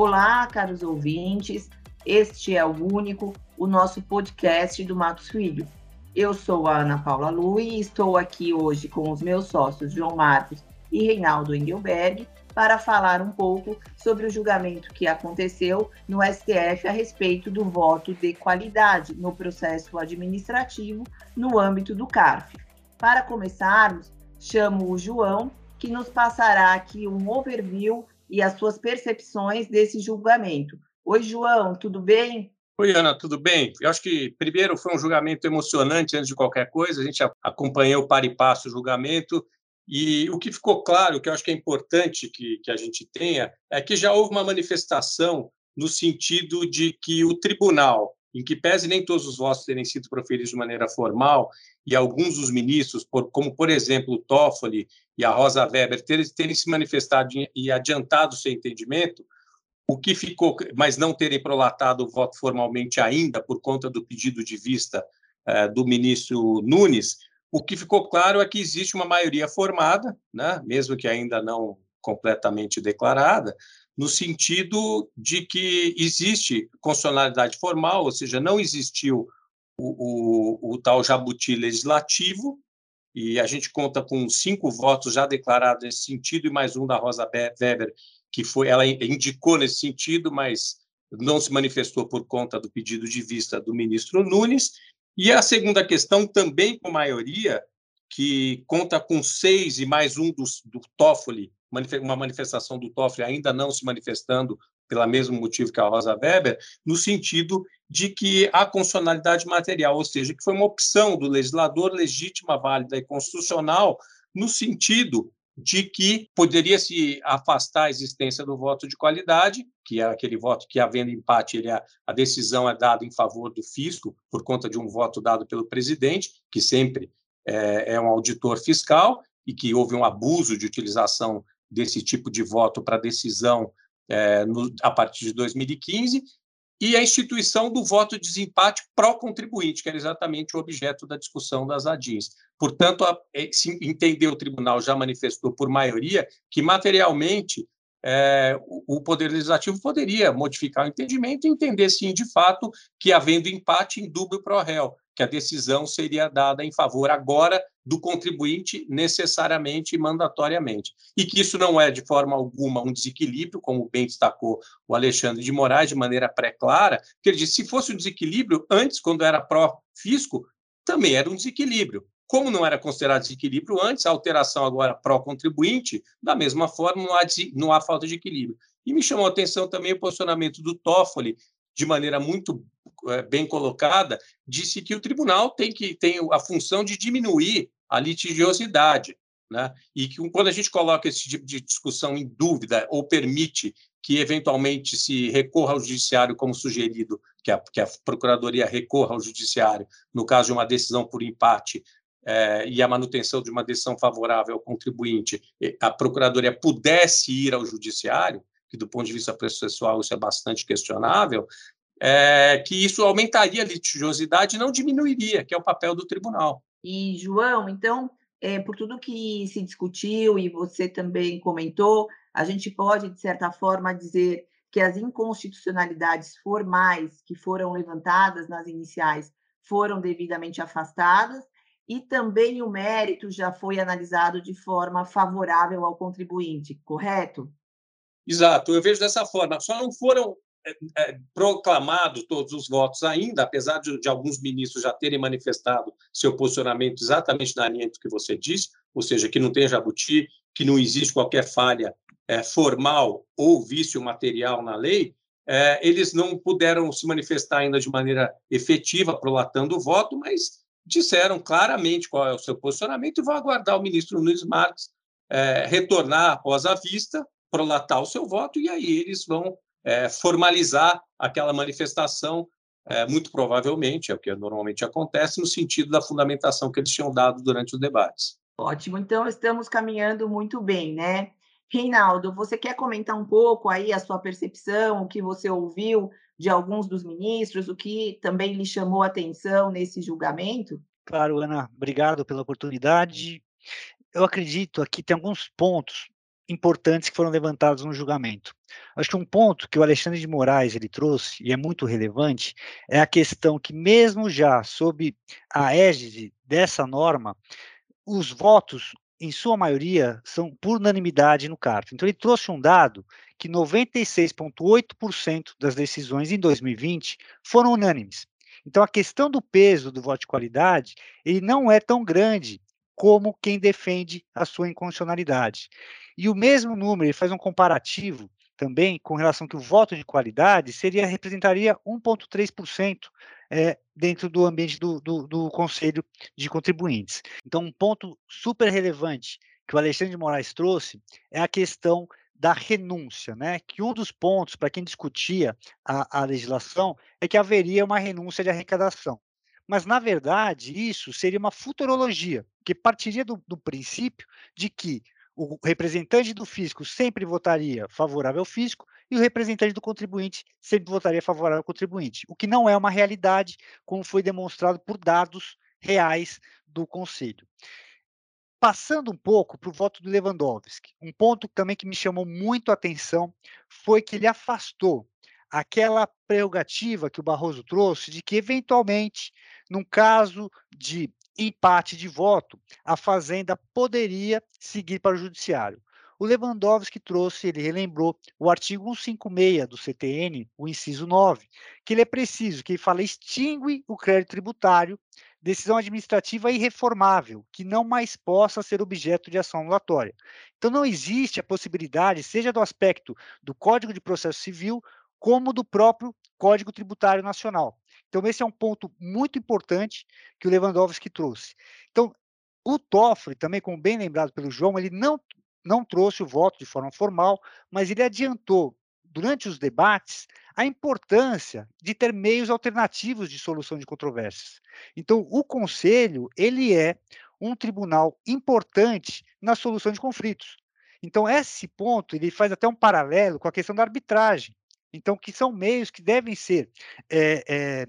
Olá, caros ouvintes. Este é o único, o nosso podcast do Matos Filho. Eu sou a Ana Paula Lu e estou aqui hoje com os meus sócios João Marcos e Reinaldo Engelberg para falar um pouco sobre o julgamento que aconteceu no STF a respeito do voto de qualidade no processo administrativo no âmbito do CARF. Para começarmos, chamo o João, que nos passará aqui um overview e as suas percepções desse julgamento. Oi, João, tudo bem? Oi, Ana, tudo bem? Eu acho que, primeiro, foi um julgamento emocionante antes de qualquer coisa. A gente acompanhou para e passo o julgamento. E o que ficou claro, que eu acho que é importante que, que a gente tenha, é que já houve uma manifestação no sentido de que o tribunal, em que pese nem todos os votos terem sido proferidos de maneira formal, e alguns dos ministros, como, por exemplo, o Toffoli e a Rosa Weber terem, terem se manifestado e adiantado seu entendimento, o que ficou, mas não terem prolatado o voto formalmente ainda por conta do pedido de vista eh, do ministro Nunes, o que ficou claro é que existe uma maioria formada, né, mesmo que ainda não completamente declarada, no sentido de que existe constitucionalidade formal, ou seja, não existiu o, o, o tal jabuti legislativo, e a gente conta com cinco votos já declarados nesse sentido e mais um da Rosa Weber, que foi, ela indicou nesse sentido, mas não se manifestou por conta do pedido de vista do ministro Nunes. E a segunda questão, também com maioria, que conta com seis e mais um do, do Toffoli, uma manifestação do Toffoli ainda não se manifestando pelo mesmo motivo que a Rosa Weber, no sentido de que a constitucionalidade material, ou seja, que foi uma opção do legislador legítima, válida e constitucional, no sentido de que poderia se afastar a existência do voto de qualidade, que é aquele voto que, havendo empate, ele é, a decisão é dada em favor do fisco, por conta de um voto dado pelo presidente, que sempre é, é um auditor fiscal, e que houve um abuso de utilização desse tipo de voto para decisão é, no, a partir de 2015, e a instituição do voto de desempate pró-contribuinte, que era exatamente o objeto da discussão das ADIs. Portanto, a, é, se entendeu, o tribunal já manifestou por maioria que, materialmente, é, o Poder Legislativo poderia modificar o entendimento e entender, sim, de fato, que, havendo empate, em dúvio pro réu, que a decisão seria dada em favor agora do contribuinte necessariamente e mandatoriamente. E que isso não é, de forma alguma, um desequilíbrio, como bem destacou o Alexandre de Moraes, de maneira pré-clara, que ele disse, se fosse um desequilíbrio, antes, quando era pró-fisco, também era um desequilíbrio. Como não era considerado desequilíbrio antes, a alteração agora pró-contribuinte, da mesma forma, não há, não há falta de equilíbrio. E me chamou a atenção também o posicionamento do Toffoli, de maneira muito é, bem colocada, disse que o tribunal tem que tem a função de diminuir a litigiosidade, né? E que quando a gente coloca esse tipo de discussão em dúvida ou permite que eventualmente se recorra ao judiciário, como sugerido, que a, que a procuradoria recorra ao judiciário no caso de uma decisão por empate é, e a manutenção de uma decisão favorável ao contribuinte, a procuradoria pudesse ir ao judiciário, que do ponto de vista processual isso é bastante questionável, é, que isso aumentaria a litigiosidade e não diminuiria, que é o papel do tribunal. E, João, então, é, por tudo que se discutiu e você também comentou, a gente pode, de certa forma, dizer que as inconstitucionalidades formais que foram levantadas nas iniciais foram devidamente afastadas e também o mérito já foi analisado de forma favorável ao contribuinte, correto? Exato, eu vejo dessa forma. Só não foram é, é, proclamados todos os votos ainda, apesar de, de, alguns ministros já terem manifestado seu posicionamento exatamente na linha do que você disse, ou seja, que não tem jabuti, que não existe qualquer falha é, formal ou vício material na lei, eles não puderam se manifestar ainda de maneira efetiva, prolatando o voto, mas disseram claramente qual é o seu posicionamento e vão aguardar o ministro Nunes Marques é, retornar após a vista, prolatar o seu voto, e aí eles vão é, formalizar aquela manifestação, é, muito provavelmente, é o que normalmente acontece, no sentido da fundamentação que eles tinham dado durante os debates. Ótimo, então estamos caminhando muito bem, né? Reinaldo, você quer comentar um pouco aí a sua percepção, o que você ouviu de alguns dos ministros, o que também lhe chamou atenção nesse julgamento? Claro, Ana, obrigado pela oportunidade. Eu acredito aqui tem alguns pontos importantes que foram levantados no julgamento. Acho que um ponto que o Alexandre de Moraes ele trouxe e é muito relevante é a questão que mesmo já sob a égide dessa norma, os votos em sua maioria são por unanimidade no CARF. Então ele trouxe um dado que 96,8% das decisões em 2020 foram unânimes. Então a questão do peso do voto de qualidade, ele não é tão grande como quem defende a sua inconstitucionalidade. E o mesmo número, ele faz um comparativo também com relação que o voto de qualidade seria representaria 1,3% é, dentro do ambiente do, do, do, Conselho de Contribuintes. Então, um ponto super relevante que o Alexandre de Moraes trouxe é a questão da renúncia, né? Que um dos pontos para quem discutia a, a legislação é que haveria uma renúncia de arrecadação. Mas, na verdade, isso seria uma futurologia, que partiria do, do princípio de que o representante do fisco sempre votaria favorável ao fisco e o representante do contribuinte sempre votaria favorável ao contribuinte, o que não é uma realidade, como foi demonstrado por dados reais do Conselho. Passando um pouco para o voto do Lewandowski, um ponto também que me chamou muito a atenção foi que ele afastou aquela prerrogativa que o Barroso trouxe de que, eventualmente, num caso de empate de voto, a Fazenda poderia seguir para o Judiciário. O Lewandowski trouxe, ele relembrou o artigo 156 do CTN, o inciso 9, que ele é preciso, que ele fala extingue o crédito tributário, decisão administrativa irreformável, que não mais possa ser objeto de ação anulatória. Então não existe a possibilidade, seja do aspecto do Código de Processo Civil, como do próprio Código Tributário Nacional. Então, esse é um ponto muito importante que o Lewandowski trouxe. Então, o Toffoli, também, como bem lembrado pelo João, ele não, não trouxe o voto de forma formal, mas ele adiantou, durante os debates, a importância de ter meios alternativos de solução de controvérsias. Então, o Conselho, ele é um tribunal importante na solução de conflitos. Então, esse ponto, ele faz até um paralelo com a questão da arbitragem. Então, que são meios que devem ser é, é,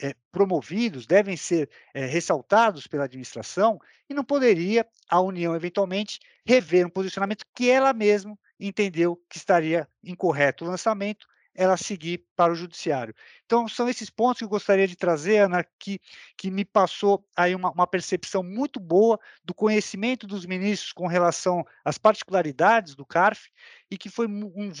é, promovidos, devem ser ressaltados pela administração, e não poderia a União, eventualmente, rever um posicionamento que ela mesma entendeu que estaria incorreto o lançamento ela seguir para o judiciário. Então, são esses pontos que eu gostaria de trazer, Ana, que, que me passou aí uma, uma percepção muito boa do conhecimento dos ministros com relação às particularidades do CARF e que foi um,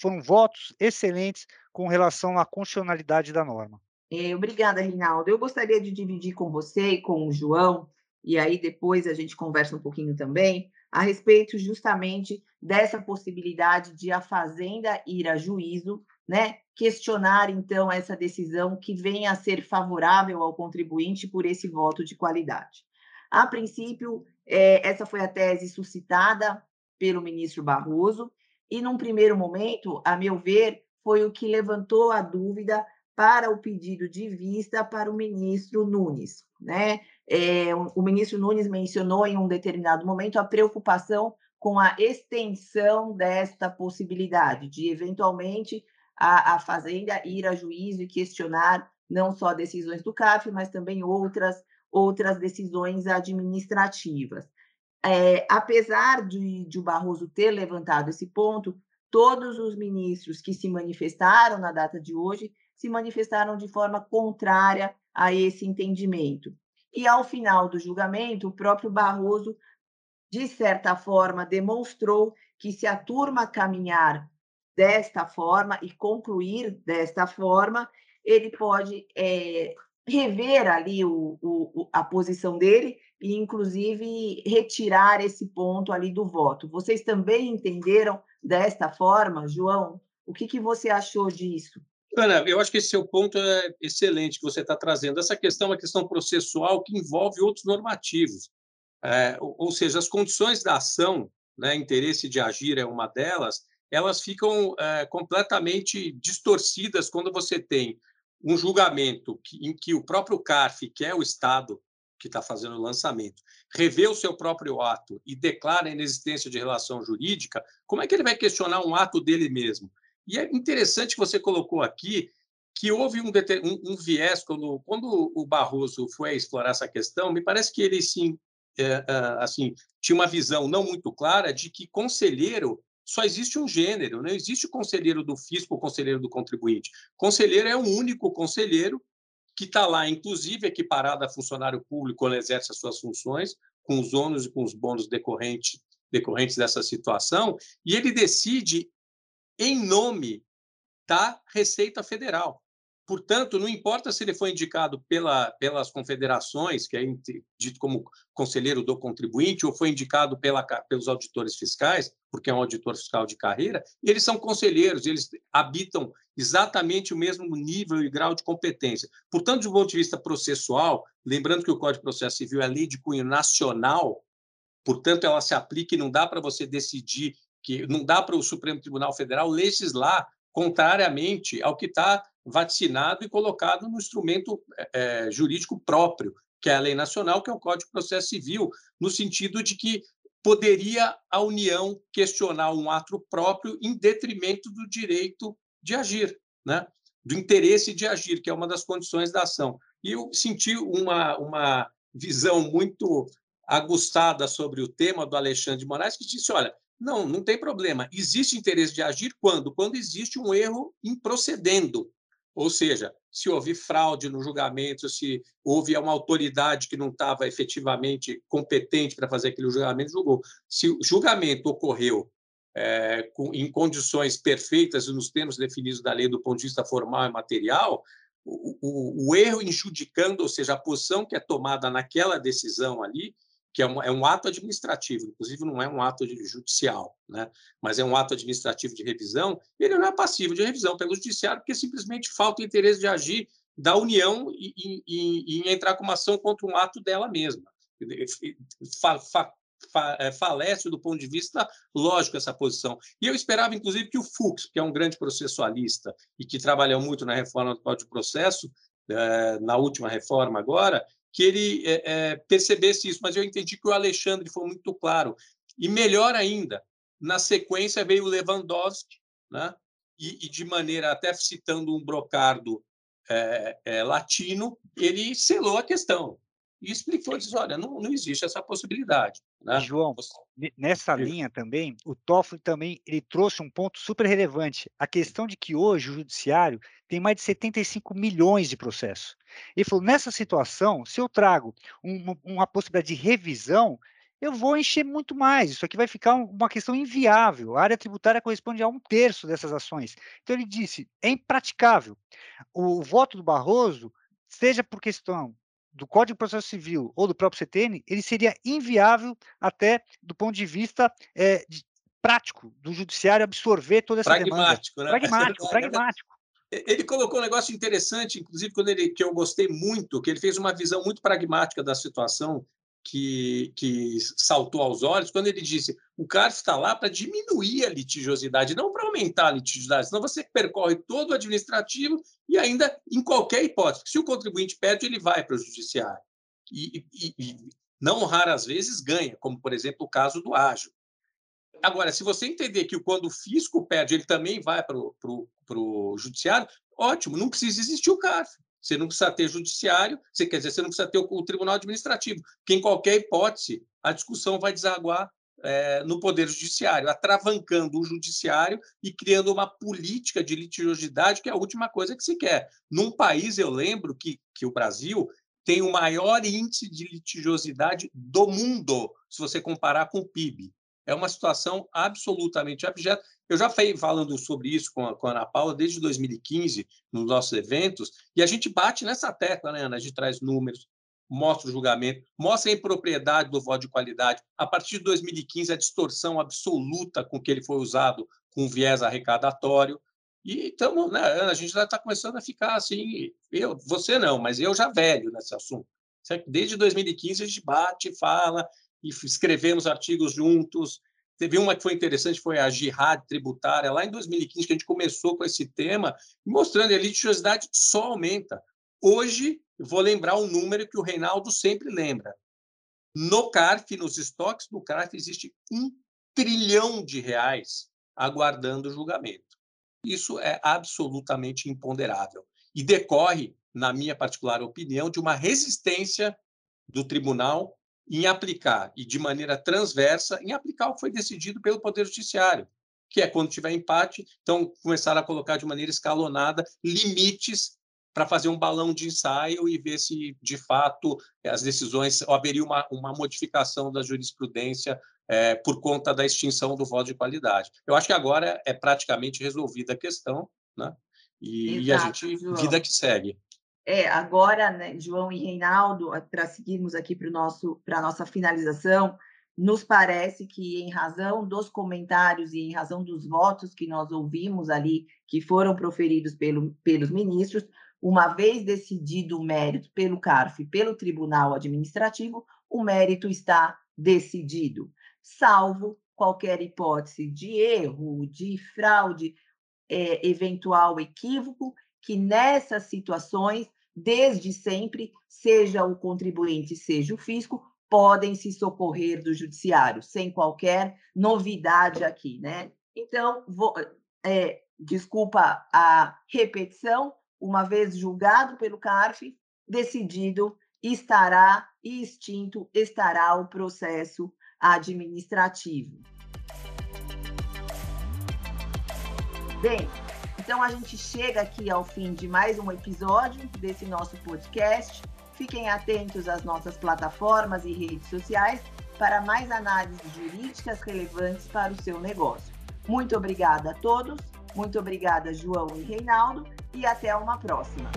foram votos excelentes com relação à constitucionalidade da norma. É, obrigada, Rinaldo. Eu gostaria de dividir com você e com o João, e aí depois a gente conversa um pouquinho também, a respeito justamente dessa possibilidade de a Fazenda ir a juízo né, questionar então essa decisão que venha a ser favorável ao contribuinte por esse voto de qualidade. A princípio, é, essa foi a tese suscitada pelo ministro Barroso, e num primeiro momento, a meu ver, foi o que levantou a dúvida para o pedido de vista para o ministro Nunes. Né? É, o ministro Nunes mencionou em um determinado momento a preocupação com a extensão desta possibilidade de, eventualmente, a, a Fazenda ir a juízo e questionar não só decisões do CAF, mas também outras, outras decisões administrativas. É, apesar de, de o Barroso ter levantado esse ponto, todos os ministros que se manifestaram na data de hoje se manifestaram de forma contrária a esse entendimento. E ao final do julgamento, o próprio Barroso, de certa forma, demonstrou que se a turma caminhar desta forma e concluir desta forma, ele pode é, rever ali o, o, a posição dele e, inclusive, retirar esse ponto ali do voto. Vocês também entenderam desta forma, João? O que, que você achou disso? Ana, eu acho que esse seu ponto é excelente que você está trazendo. Essa questão é uma questão processual que envolve outros normativos. É, ou seja, as condições da ação, né, interesse de agir é uma delas, elas ficam é, completamente distorcidas quando você tem um julgamento em que o próprio CARF, que é o Estado que está fazendo o lançamento, revê o seu próprio ato e declara a inexistência de relação jurídica, como é que ele vai questionar um ato dele mesmo? E é interessante que você colocou aqui que houve um, um, um viés quando, quando o Barroso foi explorar essa questão, me parece que ele sim é, assim tinha uma visão não muito clara de que conselheiro só existe um gênero, não existe conselheiro do fisco ou conselheiro do contribuinte. Conselheiro é o único conselheiro que está lá, inclusive equiparado a funcionário público quando exerce as suas funções, com os ônus e com os bônus decorrentes, decorrentes dessa situação, e ele decide em nome da Receita Federal. Portanto, não importa se ele foi indicado pela, pelas confederações, que é dito como conselheiro do contribuinte, ou foi indicado pela, pelos auditores fiscais, porque é um auditor fiscal de carreira, eles são conselheiros, eles habitam exatamente o mesmo nível e grau de competência. Portanto, do ponto de vista processual, lembrando que o Código de Processo Civil é lei de cunho nacional, portanto, ela se aplica e não dá para você decidir que não dá para o Supremo Tribunal Federal legislar contrariamente ao que está vacinado e colocado no instrumento é, jurídico próprio, que é a lei nacional, que é o Código de Processo Civil, no sentido de que poderia a União questionar um ato próprio em detrimento do direito de agir, né? do interesse de agir, que é uma das condições da ação. E eu senti uma, uma visão muito aguçada sobre o tema do Alexandre de Moraes, que disse: olha, não, não tem problema. Existe interesse de agir quando? Quando existe um erro em procedendo. Ou seja, se houve fraude no julgamento, se houve uma autoridade que não estava efetivamente competente para fazer aquele julgamento, julgou. Se o julgamento ocorreu é, com, em condições perfeitas e nos termos definidos da lei do ponto de vista formal e material, o, o, o erro injudicando, ou seja, a posição que é tomada naquela decisão ali, que é um, é um ato administrativo, inclusive não é um ato judicial, né? mas é um ato administrativo de revisão, ele não é passivo de revisão pelo judiciário, porque simplesmente falta o interesse de agir da União e, entrar com uma ação contra um ato dela mesma. Fa, fa, é, falece do ponto de vista lógico essa posição. E eu esperava, inclusive, que o Fux, que é um grande processualista e que trabalhou muito na reforma do Código de Processo, é, na última reforma agora, que ele é, é, percebesse isso, mas eu entendi que o Alexandre foi muito claro. E melhor ainda, na sequência veio o Lewandowski, né? e, e de maneira, até citando um brocardo é, é latino, ele selou a questão e explicou, disse, olha, não, não existe essa possibilidade. Né? João, nessa linha também, o Toffoli também ele trouxe um ponto super relevante, a questão de que hoje o judiciário tem mais de 75 milhões de processos. Ele falou, nessa situação, se eu trago um, uma possibilidade de revisão, eu vou encher muito mais. Isso aqui vai ficar uma questão inviável. A área tributária corresponde a um terço dessas ações. Então, ele disse: é impraticável. O voto do Barroso, seja por questão do Código de Processo Civil ou do próprio CTN, ele seria inviável até do ponto de vista é, de, prático do judiciário absorver toda essa pragmático, demanda. Né? Pragmático, pragmático. Ele colocou um negócio interessante, inclusive quando ele que eu gostei muito, que ele fez uma visão muito pragmática da situação que, que saltou aos olhos quando ele disse o CARF está lá para diminuir a litigiosidade, não para aumentar a litigiosidade, senão você percorre todo o administrativo e ainda em qualquer hipótese. Se o contribuinte perde, ele vai para o judiciário. E, e, e não raras vezes ganha, como, por exemplo, o caso do ágio. Agora, se você entender que quando o fisco perde, ele também vai para o judiciário, ótimo, não precisa existir o CARF. Você não precisa ter judiciário, você quer dizer, você não precisa ter o, o tribunal administrativo, porque em qualquer hipótese a discussão vai desaguar é, no poder judiciário, atravancando o judiciário e criando uma política de litigiosidade, que é a última coisa que se quer. Num país, eu lembro que, que o Brasil tem o maior índice de litigiosidade do mundo, se você comparar com o PIB. É uma situação absolutamente abjeta. Eu já fui falando sobre isso com a, com a Ana Paula desde 2015, nos nossos eventos, e a gente bate nessa tecla, né, Ana? A gente traz números, mostra o julgamento, mostra a impropriedade do voto de qualidade. A partir de 2015, a distorção absoluta com que ele foi usado com viés arrecadatório. E então, né, Ana, a gente já está começando a ficar assim, eu, você não, mas eu já velho nesse assunto. Desde 2015 a gente bate, fala, e escrevemos artigos juntos. Teve uma que foi interessante, foi a Jihad tributária, lá em 2015, que a gente começou com esse tema, mostrando a litigiosidade só aumenta. Hoje, vou lembrar um número que o Reinaldo sempre lembra. No CARF, nos estoques do CARF, existe um trilhão de reais aguardando julgamento. Isso é absolutamente imponderável e decorre, na minha particular opinião, de uma resistência do tribunal em aplicar, e de maneira transversa, em aplicar o que foi decidido pelo Poder Judiciário, que é quando tiver empate, então começar a colocar de maneira escalonada limites para fazer um balão de ensaio e ver se, de fato, as decisões, ou haveria uma, uma modificação da jurisprudência é, por conta da extinção do voto de qualidade. Eu acho que agora é praticamente resolvida a questão, né? E, Exato, e a gente, João. vida que segue. É, agora, né, João e Reinaldo, para seguirmos aqui para a nossa finalização, nos parece que, em razão dos comentários e em razão dos votos que nós ouvimos ali, que foram proferidos pelo, pelos ministros, uma vez decidido o mérito pelo CARF e pelo Tribunal Administrativo, o mérito está decidido, salvo qualquer hipótese de erro, de fraude, é, eventual equívoco, que nessas situações, desde sempre, seja o contribuinte, seja o fisco, podem se socorrer do judiciário, sem qualquer novidade aqui, né? Então, vou, é, desculpa a repetição, uma vez julgado pelo CARF, decidido estará e extinto estará o processo administrativo. Bem, então a gente chega aqui ao fim de mais um episódio desse nosso podcast. Fiquem atentos às nossas plataformas e redes sociais para mais análises jurídicas relevantes para o seu negócio. Muito obrigada a todos, muito obrigada, João e Reinaldo, e até uma próxima.